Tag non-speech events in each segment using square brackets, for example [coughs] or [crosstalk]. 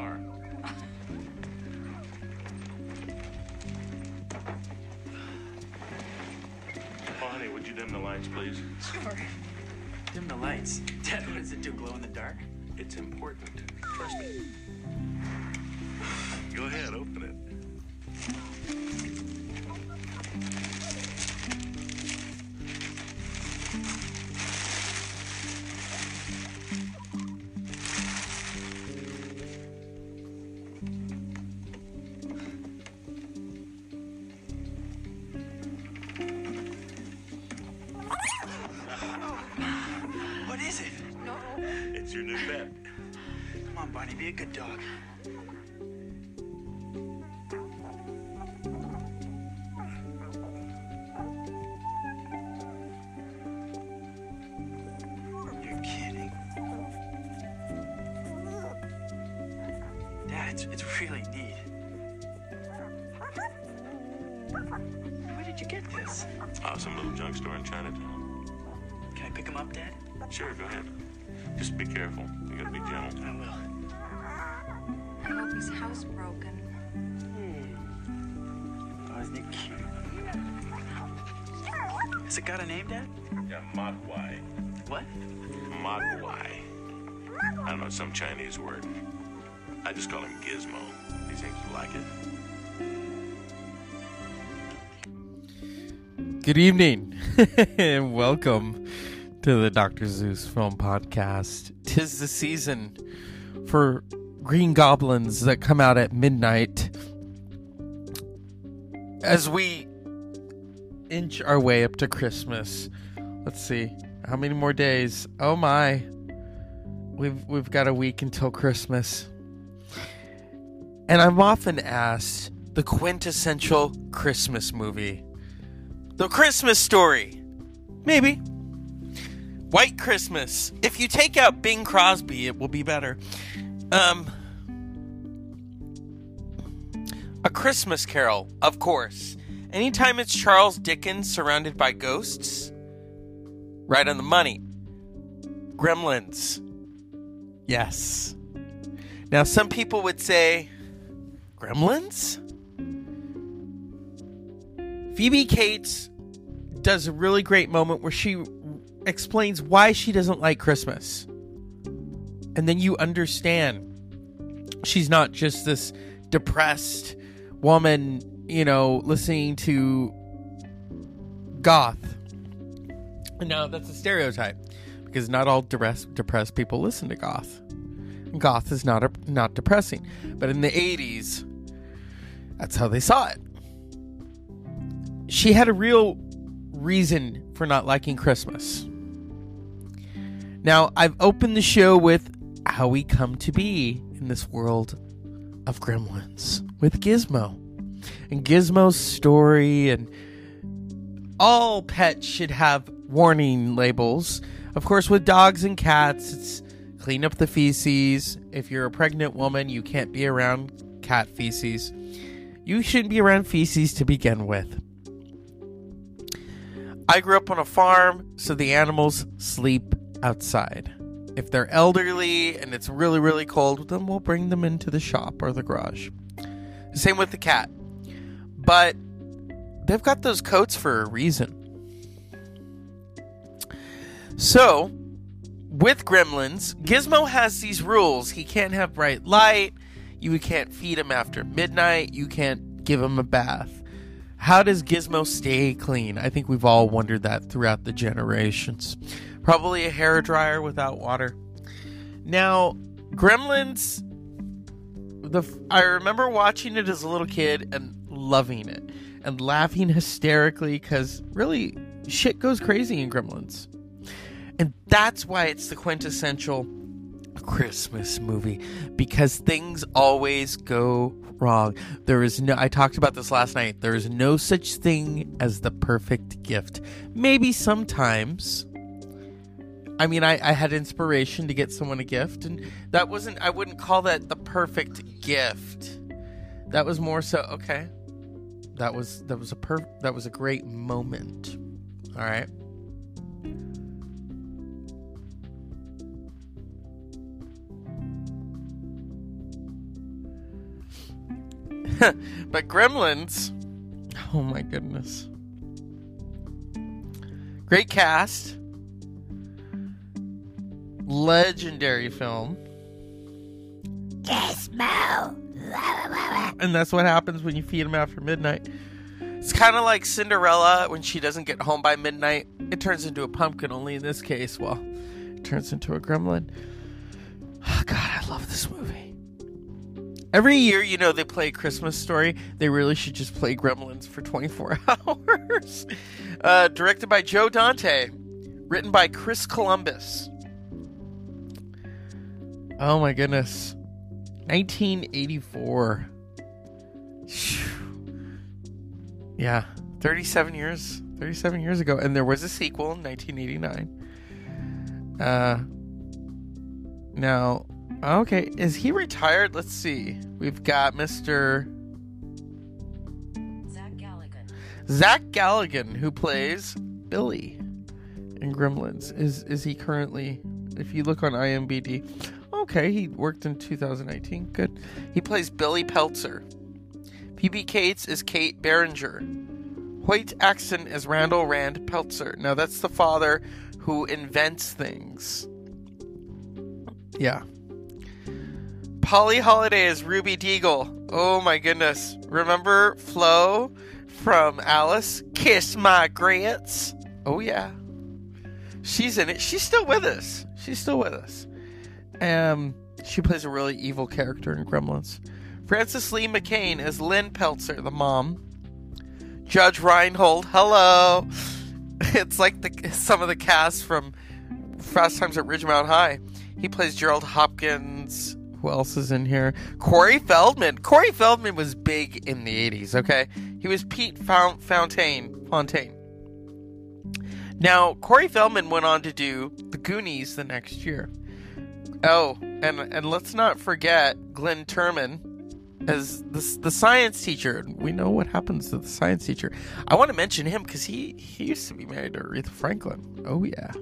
car. Oh, honey, would you dim the lights, please? Sure. Dim the lights. Dad, what does it do? Glow in the dark? It's important. Trust me. Go ahead, open it. It's, it's really neat. Where did you get this? Oh, some little junk store in Chinatown. Can I pick him up, Dad? Sure, go ahead. Just be careful. You gotta be gentle. I will. I hope he's housebroken. Hmm. Oh, isn't it cute? Has it got a name, Dad? Yeah, Mogwai. What? Mogwai. I don't know, some Chinese word. I just call him Gizmo. He seems to like it. Good evening, [laughs] and welcome to the Dr. Zeus Film Podcast. Tis the season for Green Goblins that come out at midnight. As we inch our way up to Christmas, let's see how many more days. Oh my, we've we've got a week until Christmas, and I'm often asked the quintessential Christmas movie. The Christmas Story. Maybe. White Christmas. If you take out Bing Crosby, it will be better. Um A Christmas Carol, of course. Anytime it's Charles Dickens surrounded by ghosts, right on the money. Gremlins. Yes. Now some people would say Gremlins? Phoebe Cates does a really great moment where she explains why she doesn't like Christmas. And then you understand she's not just this depressed woman, you know, listening to goth. No, that's a stereotype because not all depressed, depressed people listen to goth. Goth is not a, not depressing, but in the 80s that's how they saw it she had a real reason for not liking Christmas. Now, I've opened the show with how we come to be in this world of gremlins with Gizmo. And Gizmo's story, and all pets should have warning labels. Of course, with dogs and cats, it's clean up the feces. If you're a pregnant woman, you can't be around cat feces. You shouldn't be around feces to begin with. I grew up on a farm, so the animals sleep outside. If they're elderly and it's really, really cold, then we'll bring them into the shop or the garage. Same with the cat. But they've got those coats for a reason. So, with gremlins, Gizmo has these rules. He can't have bright light, you can't feed him after midnight, you can't give him a bath. How does Gizmo stay clean? I think we've all wondered that throughout the generations. Probably a hair dryer without water. Now, Gremlins the I remember watching it as a little kid and loving it and laughing [laughs] hysterically cuz really shit goes crazy in Gremlins. And that's why it's the quintessential Christmas movie because things always go wrong. There is no I talked about this last night. There is no such thing as the perfect gift. Maybe sometimes I mean, I, I had inspiration to get someone a gift, and that wasn't. I wouldn't call that the perfect gift. That was more so okay. That was that was a per that was a great moment. All right. [laughs] but Gremlins, oh my goodness. Great cast. Legendary film. Gizmo. And that's what happens when you feed him after midnight. It's kind of like Cinderella when she doesn't get home by midnight. It turns into a pumpkin, only in this case, well, it turns into a gremlin. Oh, [sighs] God, I love this movie. Every year, you know, they play Christmas Story. They really should just play Gremlins for 24 [laughs] hours. Uh, directed by Joe Dante. Written by Chris Columbus. Oh my goodness. 1984. Yeah, 37 years. 37 years ago. And there was a sequel in 1989. Uh, now, okay, is he retired? Let's see. We've got Mr. Zach Galligan. Zach Galligan, who plays Billy in Gremlins. Is is he currently? If you look on IMDb, okay, he worked in 2019. Good. He plays Billy Peltzer. Phoebe Cates is Kate Beringer. Hoyt Axton is Randall Rand Peltzer. Now that's the father who invents things. Yeah. Polly Holliday is Ruby Deagle. Oh my goodness. Remember Flo from Alice? Kiss my grants. Oh yeah. She's in it. She's still with us. She's still with us. Um, she plays a really evil character in Gremlins. Frances Lee McCain is Lynn Peltzer, the mom. Judge Reinhold, hello. [laughs] It's like the some of the cast from Fast Times at Ridgemont High. He plays Gerald Hopkins. Who else is in here? Corey Feldman. Corey Feldman was big in the 80s, okay? He was Pete Fontaine. Fontaine. Now, Corey Feldman went on to do The Goonies the next year. Oh, and and let's not forget Glynn Turman as the, the science teacher. We know what happens to the science teacher. I want to mention him because he, he used to be married to Aretha Franklin. Oh, yeah.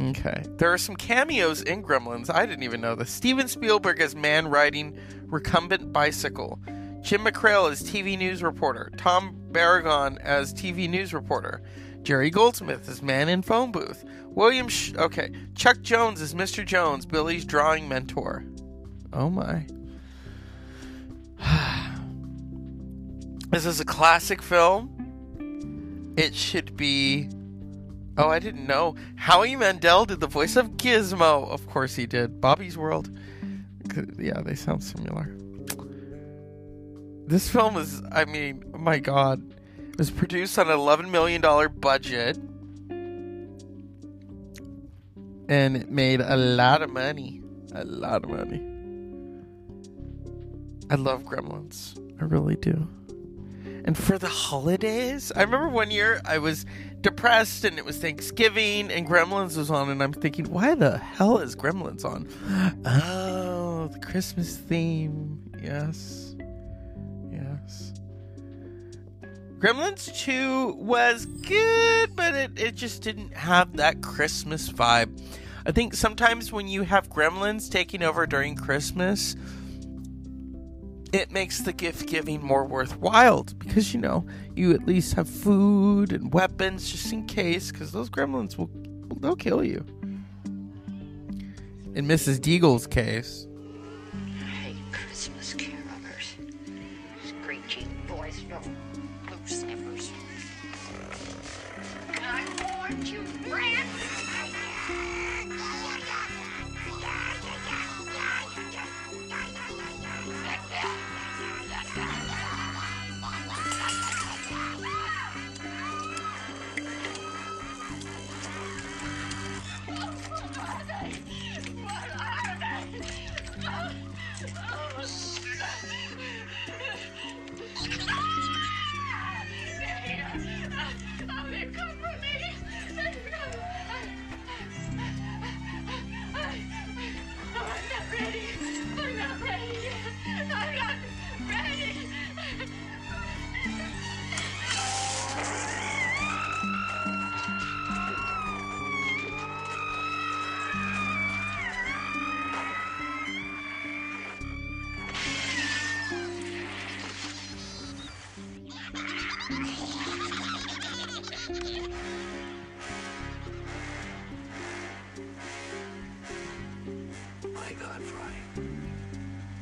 Okay. There are some cameos in Gremlins. I didn't even know this. Steven Spielberg as man riding recumbent bicycle. Jim McKrell as TV news reporter. Tom Barragon as TV news reporter. Jerry Goldsmith as man in phone booth. William Sh- okay. Chuck Jones as Mr. Jones, Billy's drawing mentor. Oh my. [sighs] this is a classic film. It should be Oh, I didn't know. Howie Mandel did the voice of Gizmo. Of course he did. Bobby's World. Yeah, they sound similar. This film is, I mean, my god. It was produced on an $11 million budget. And it made a lot of money. A lot of money. I love Gremlins. I really do. And for the holidays, I remember one year I was depressed and it was Thanksgiving and Gremlins was on, and I'm thinking, why the hell is Gremlins on? Oh, the Christmas theme. Yes. Yes. Gremlins 2 was good, but it, it just didn't have that Christmas vibe. I think sometimes when you have Gremlins taking over during Christmas, it makes the gift giving more worthwhile because you know you at least have food and weapons just in case because those gremlins will they'll kill you. In mrs deagle's case My God, Fry.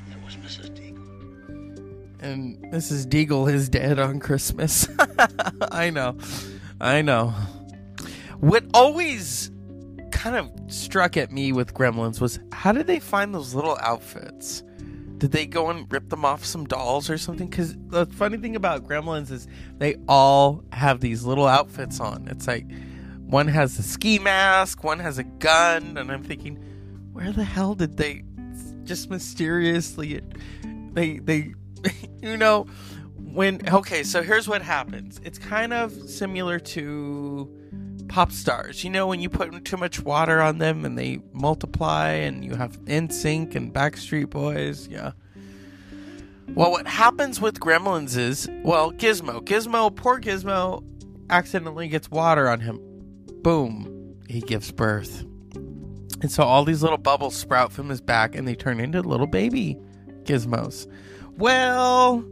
That was Mrs. Deagle. And Mrs. Deagle is dead on Christmas. [laughs] I know. I know. What always kind of struck at me with Gremlins was how did they find those little outfits? Did they go and rip them off some dolls or something? Because the funny thing about Gremlins is they all have these little outfits on. It's like one has a ski mask, one has a gun, and I'm thinking, where the hell did they just mysteriously they they [laughs] you know when okay so here's what happens it's kind of similar to pop stars. You know when you put too much water on them and they multiply and you have NSYNC and Backstreet Boys yeah. Well what happens with gremlins is well Gizmo. Gizmo poor Gizmo accidentally gets water on him. Boom. He gives birth. And so all these little bubbles sprout from his back and they turn into little baby gizmos. Well,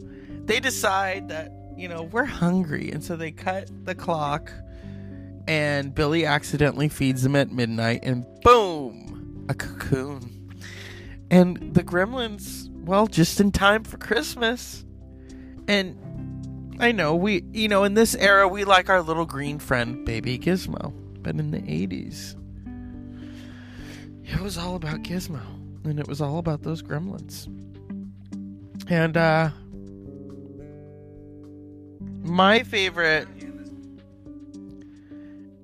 they decide that, you know, we're hungry. And so they cut the clock and Billy accidentally feeds them at midnight and boom, a cocoon. And the gremlins, well, just in time for Christmas. And I know we, you know, in this era, we like our little green friend, Baby Gizmo. But in the 80s, it was all about Gizmo, and it was all about those gremlins. And uh my favorite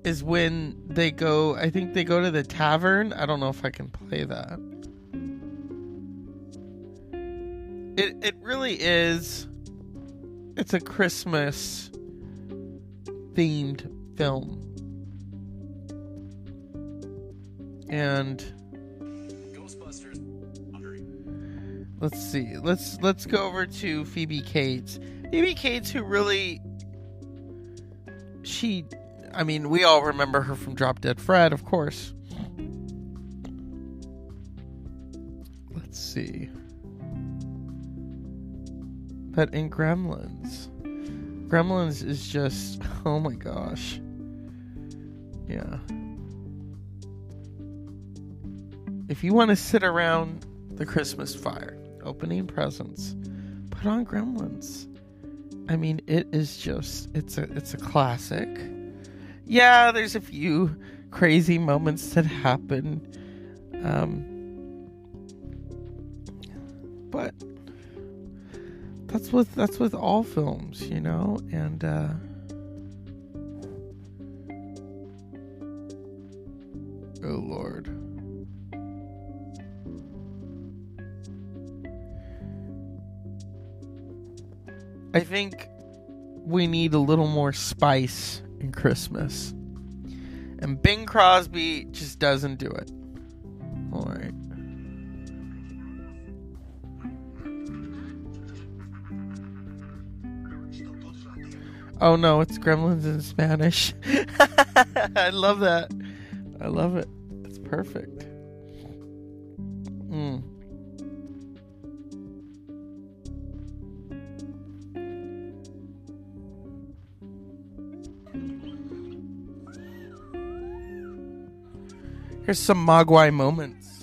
is when they go I think they go to the tavern. I don't know if I can play that. It it really is it's a Christmas themed film. And Ghostbusters. Let's see. Let's let's go over to Phoebe Cates. Phoebe Cates, who really, she, I mean, we all remember her from Drop Dead Fred, of course. Let's see. But in Gremlins, Gremlins is just, [laughs] oh my gosh, yeah. If you want to sit around the Christmas fire, opening presents, put on Gremlins. I mean, it is just it's a it's a classic. Yeah, there's a few crazy moments that happen. Um but that's with that's with all films, you know, and uh Oh lord. I think we need a little more spice in Christmas. And Bing Crosby just doesn't do it. Alright. Oh no, it's Gremlins in Spanish. [laughs] I love that. I love it. It's perfect. Here's some Mogwai moments.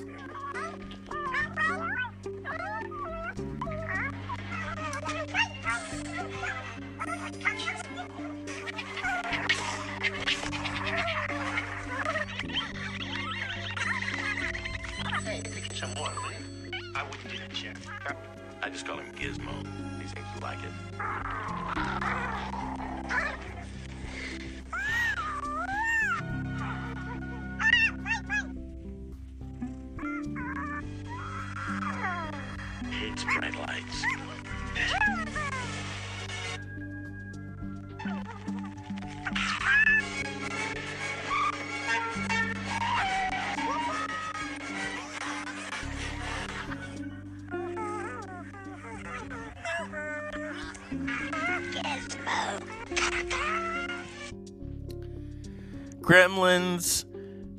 Gremlins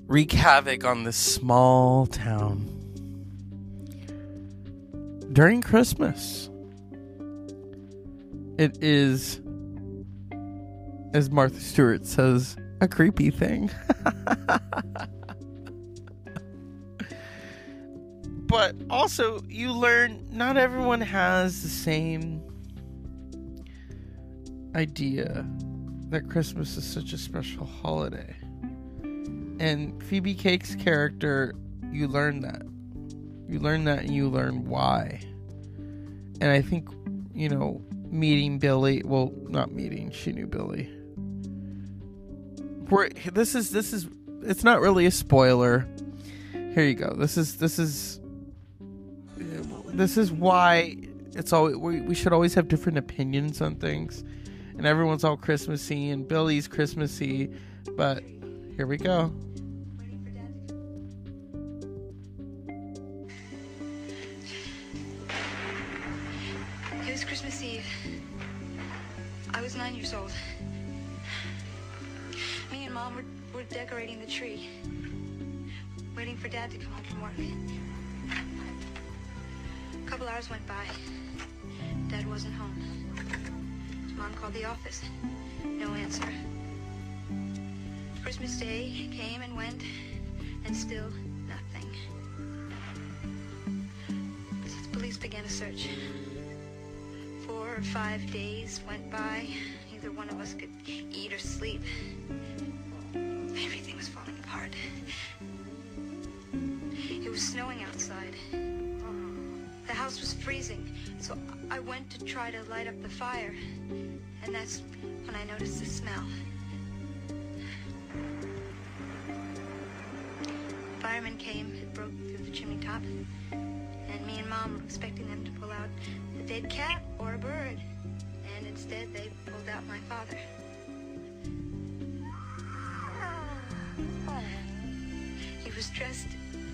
wreak havoc on this small town during Christmas. It is as Martha Stewart says, a creepy thing. [laughs] but also, you learn not everyone has the same idea that Christmas is such a special holiday. And Phoebe Cates's character, you learn that. You learn that and you learn why. And I think, you know, meeting Billy, well, not meeting, she knew Billy. We're, this is this is it's not really a spoiler. Here you go. This is this is this is why it's all we, we should always have different opinions on things and everyone's all christmassy and billy's christmassy but here we go for Dad to come home from work. A couple hours went by. Dad wasn't home. Mom called the office. No answer. Christmas Day came and went, and still nothing. The police began a search. Four or five days went by. Neither one of us could eat or sleep. Was snowing outside. The house was freezing, so I went to try to light up the fire. And that's when I noticed the smell. Firemen came it broke through the chimney top. And me and Mom were expecting them to pull out a dead cat or a bird. And instead, they pulled out my father. He was dressed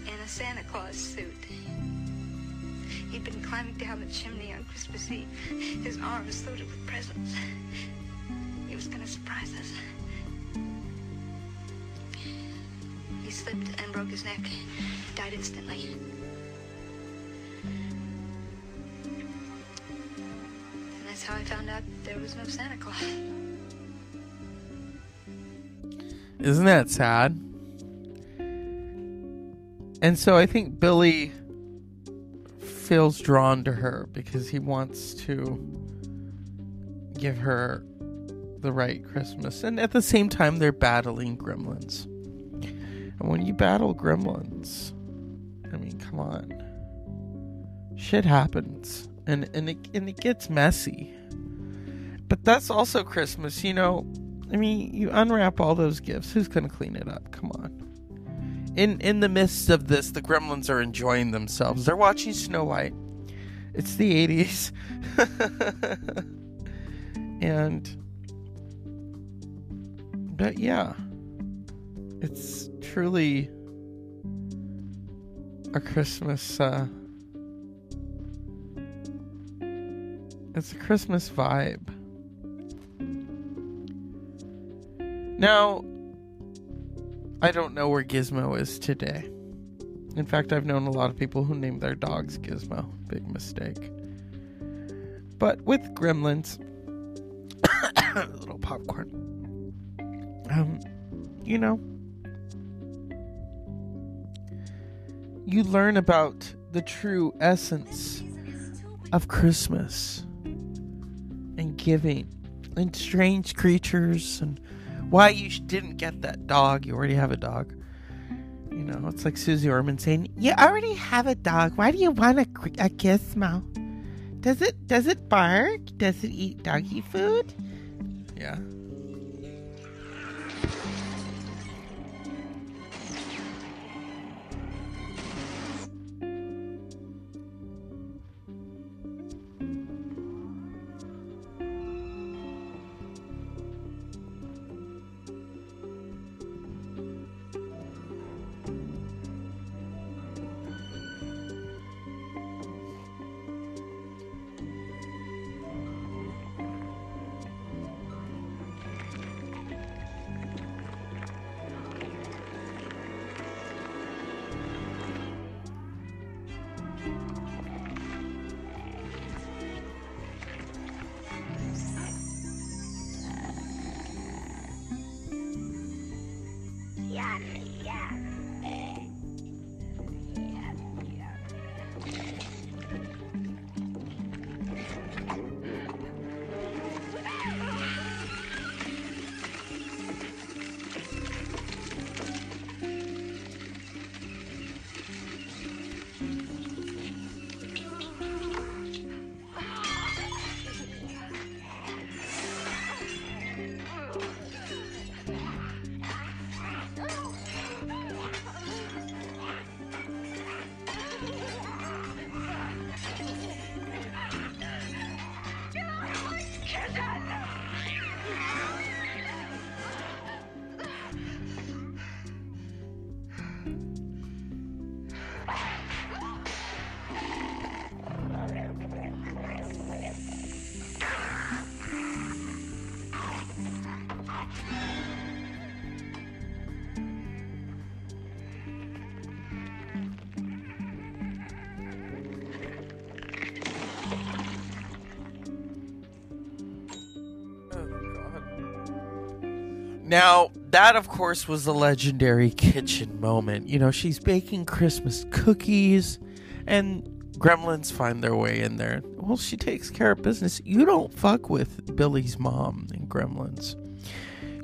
in a Santa Claus suit. He'd been climbing down the chimney on Christmas Eve, his arms loaded with presents. He was gonna surprise us. He slipped and broke his neck, died instantly. And that's how I found out there was no Santa Claus. Isn't that sad? And so I think Billy feels drawn to her because he wants to give her the right Christmas. And at the same time, they're battling gremlins. And when you battle gremlins, I mean, come on. Shit happens. And, and, it, and it gets messy. But that's also Christmas, you know. I mean, you unwrap all those gifts. Who's going to clean it up? Come on. In in the midst of this, the gremlins are enjoying themselves. They're watching Snow White. It's the 80s. [laughs] and but yeah. It's truly a Christmas uh It's a Christmas vibe. Now, I don't know where Gizmo is today. In fact, I've known a lot of people who name their dogs Gizmo. Big mistake. But with Gremlins, a [coughs] little popcorn. Um, you know, you learn about the true essence of Christmas and giving and strange creatures and why you didn't get that dog. You already have a dog. You know, it's like Susie Orman saying, "You already have a dog. Why do you want a, a gizmo? Does it does it bark? Does it eat doggy food?" Yeah. Now, that of course was the legendary kitchen moment. You know, she's baking Christmas cookies and gremlins find their way in there. Well, she takes care of business. You don't fuck with Billy's mom and Gremlins.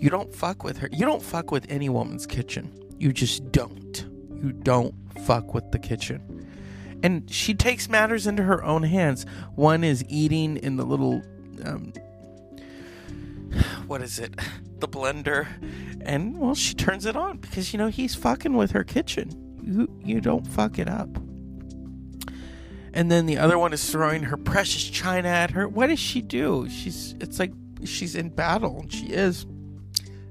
You don't fuck with her. You don't fuck with any woman's kitchen. You just don't. You don't fuck with the kitchen. And she takes matters into her own hands. One is eating in the little um, [sighs] what is it? The blender. And well, she turns it on because you know he's fucking with her kitchen. You you don't fuck it up. And then the other one is throwing her precious china at her. What does she do? She's it's like she's in battle and she is.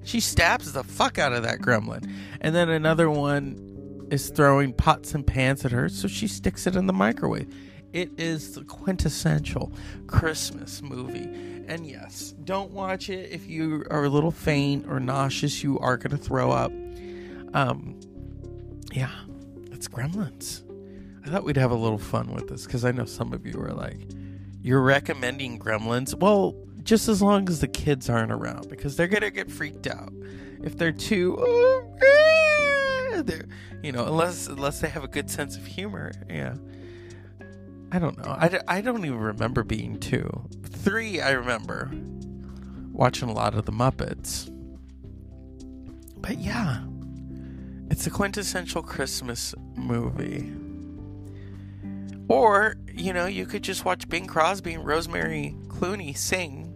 She stabs the fuck out of that gremlin. And then another one is throwing pots and pans at her, so she sticks it in the microwave. It is the quintessential Christmas movie. And yes, don't watch it if you are a little faint or nauseous, you are going to throw up. Um yeah, it's Gremlins. I thought we'd have a little fun with this because I know some of you are like, you're recommending Gremlins. Well, just as long as the kids aren't around because they're gonna get freaked out if they're too, oh, they're, you know, unless unless they have a good sense of humor. Yeah, I don't know. I, I don't even remember being two. Three, I remember watching a lot of the Muppets. But yeah, it's a quintessential Christmas movie. Or, you know, you could just watch Bing Crosby and Rosemary Clooney sing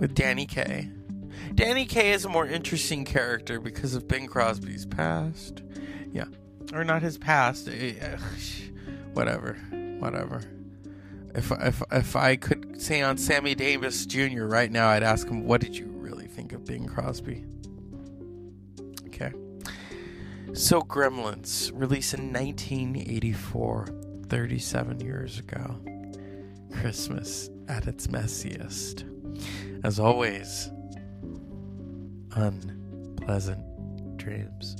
with Danny Kaye. Danny Kaye is a more interesting character because of Bing Crosby's past. Yeah. Or not his past. eh, [laughs] Whatever. Whatever. If, if, if I could say on Sammy Davis Jr. right now, I'd ask him, what did you really think of Bing Crosby? Okay. So, Gremlins, released in 1984, 37 years ago. Christmas at its messiest. As always, unpleasant dreams.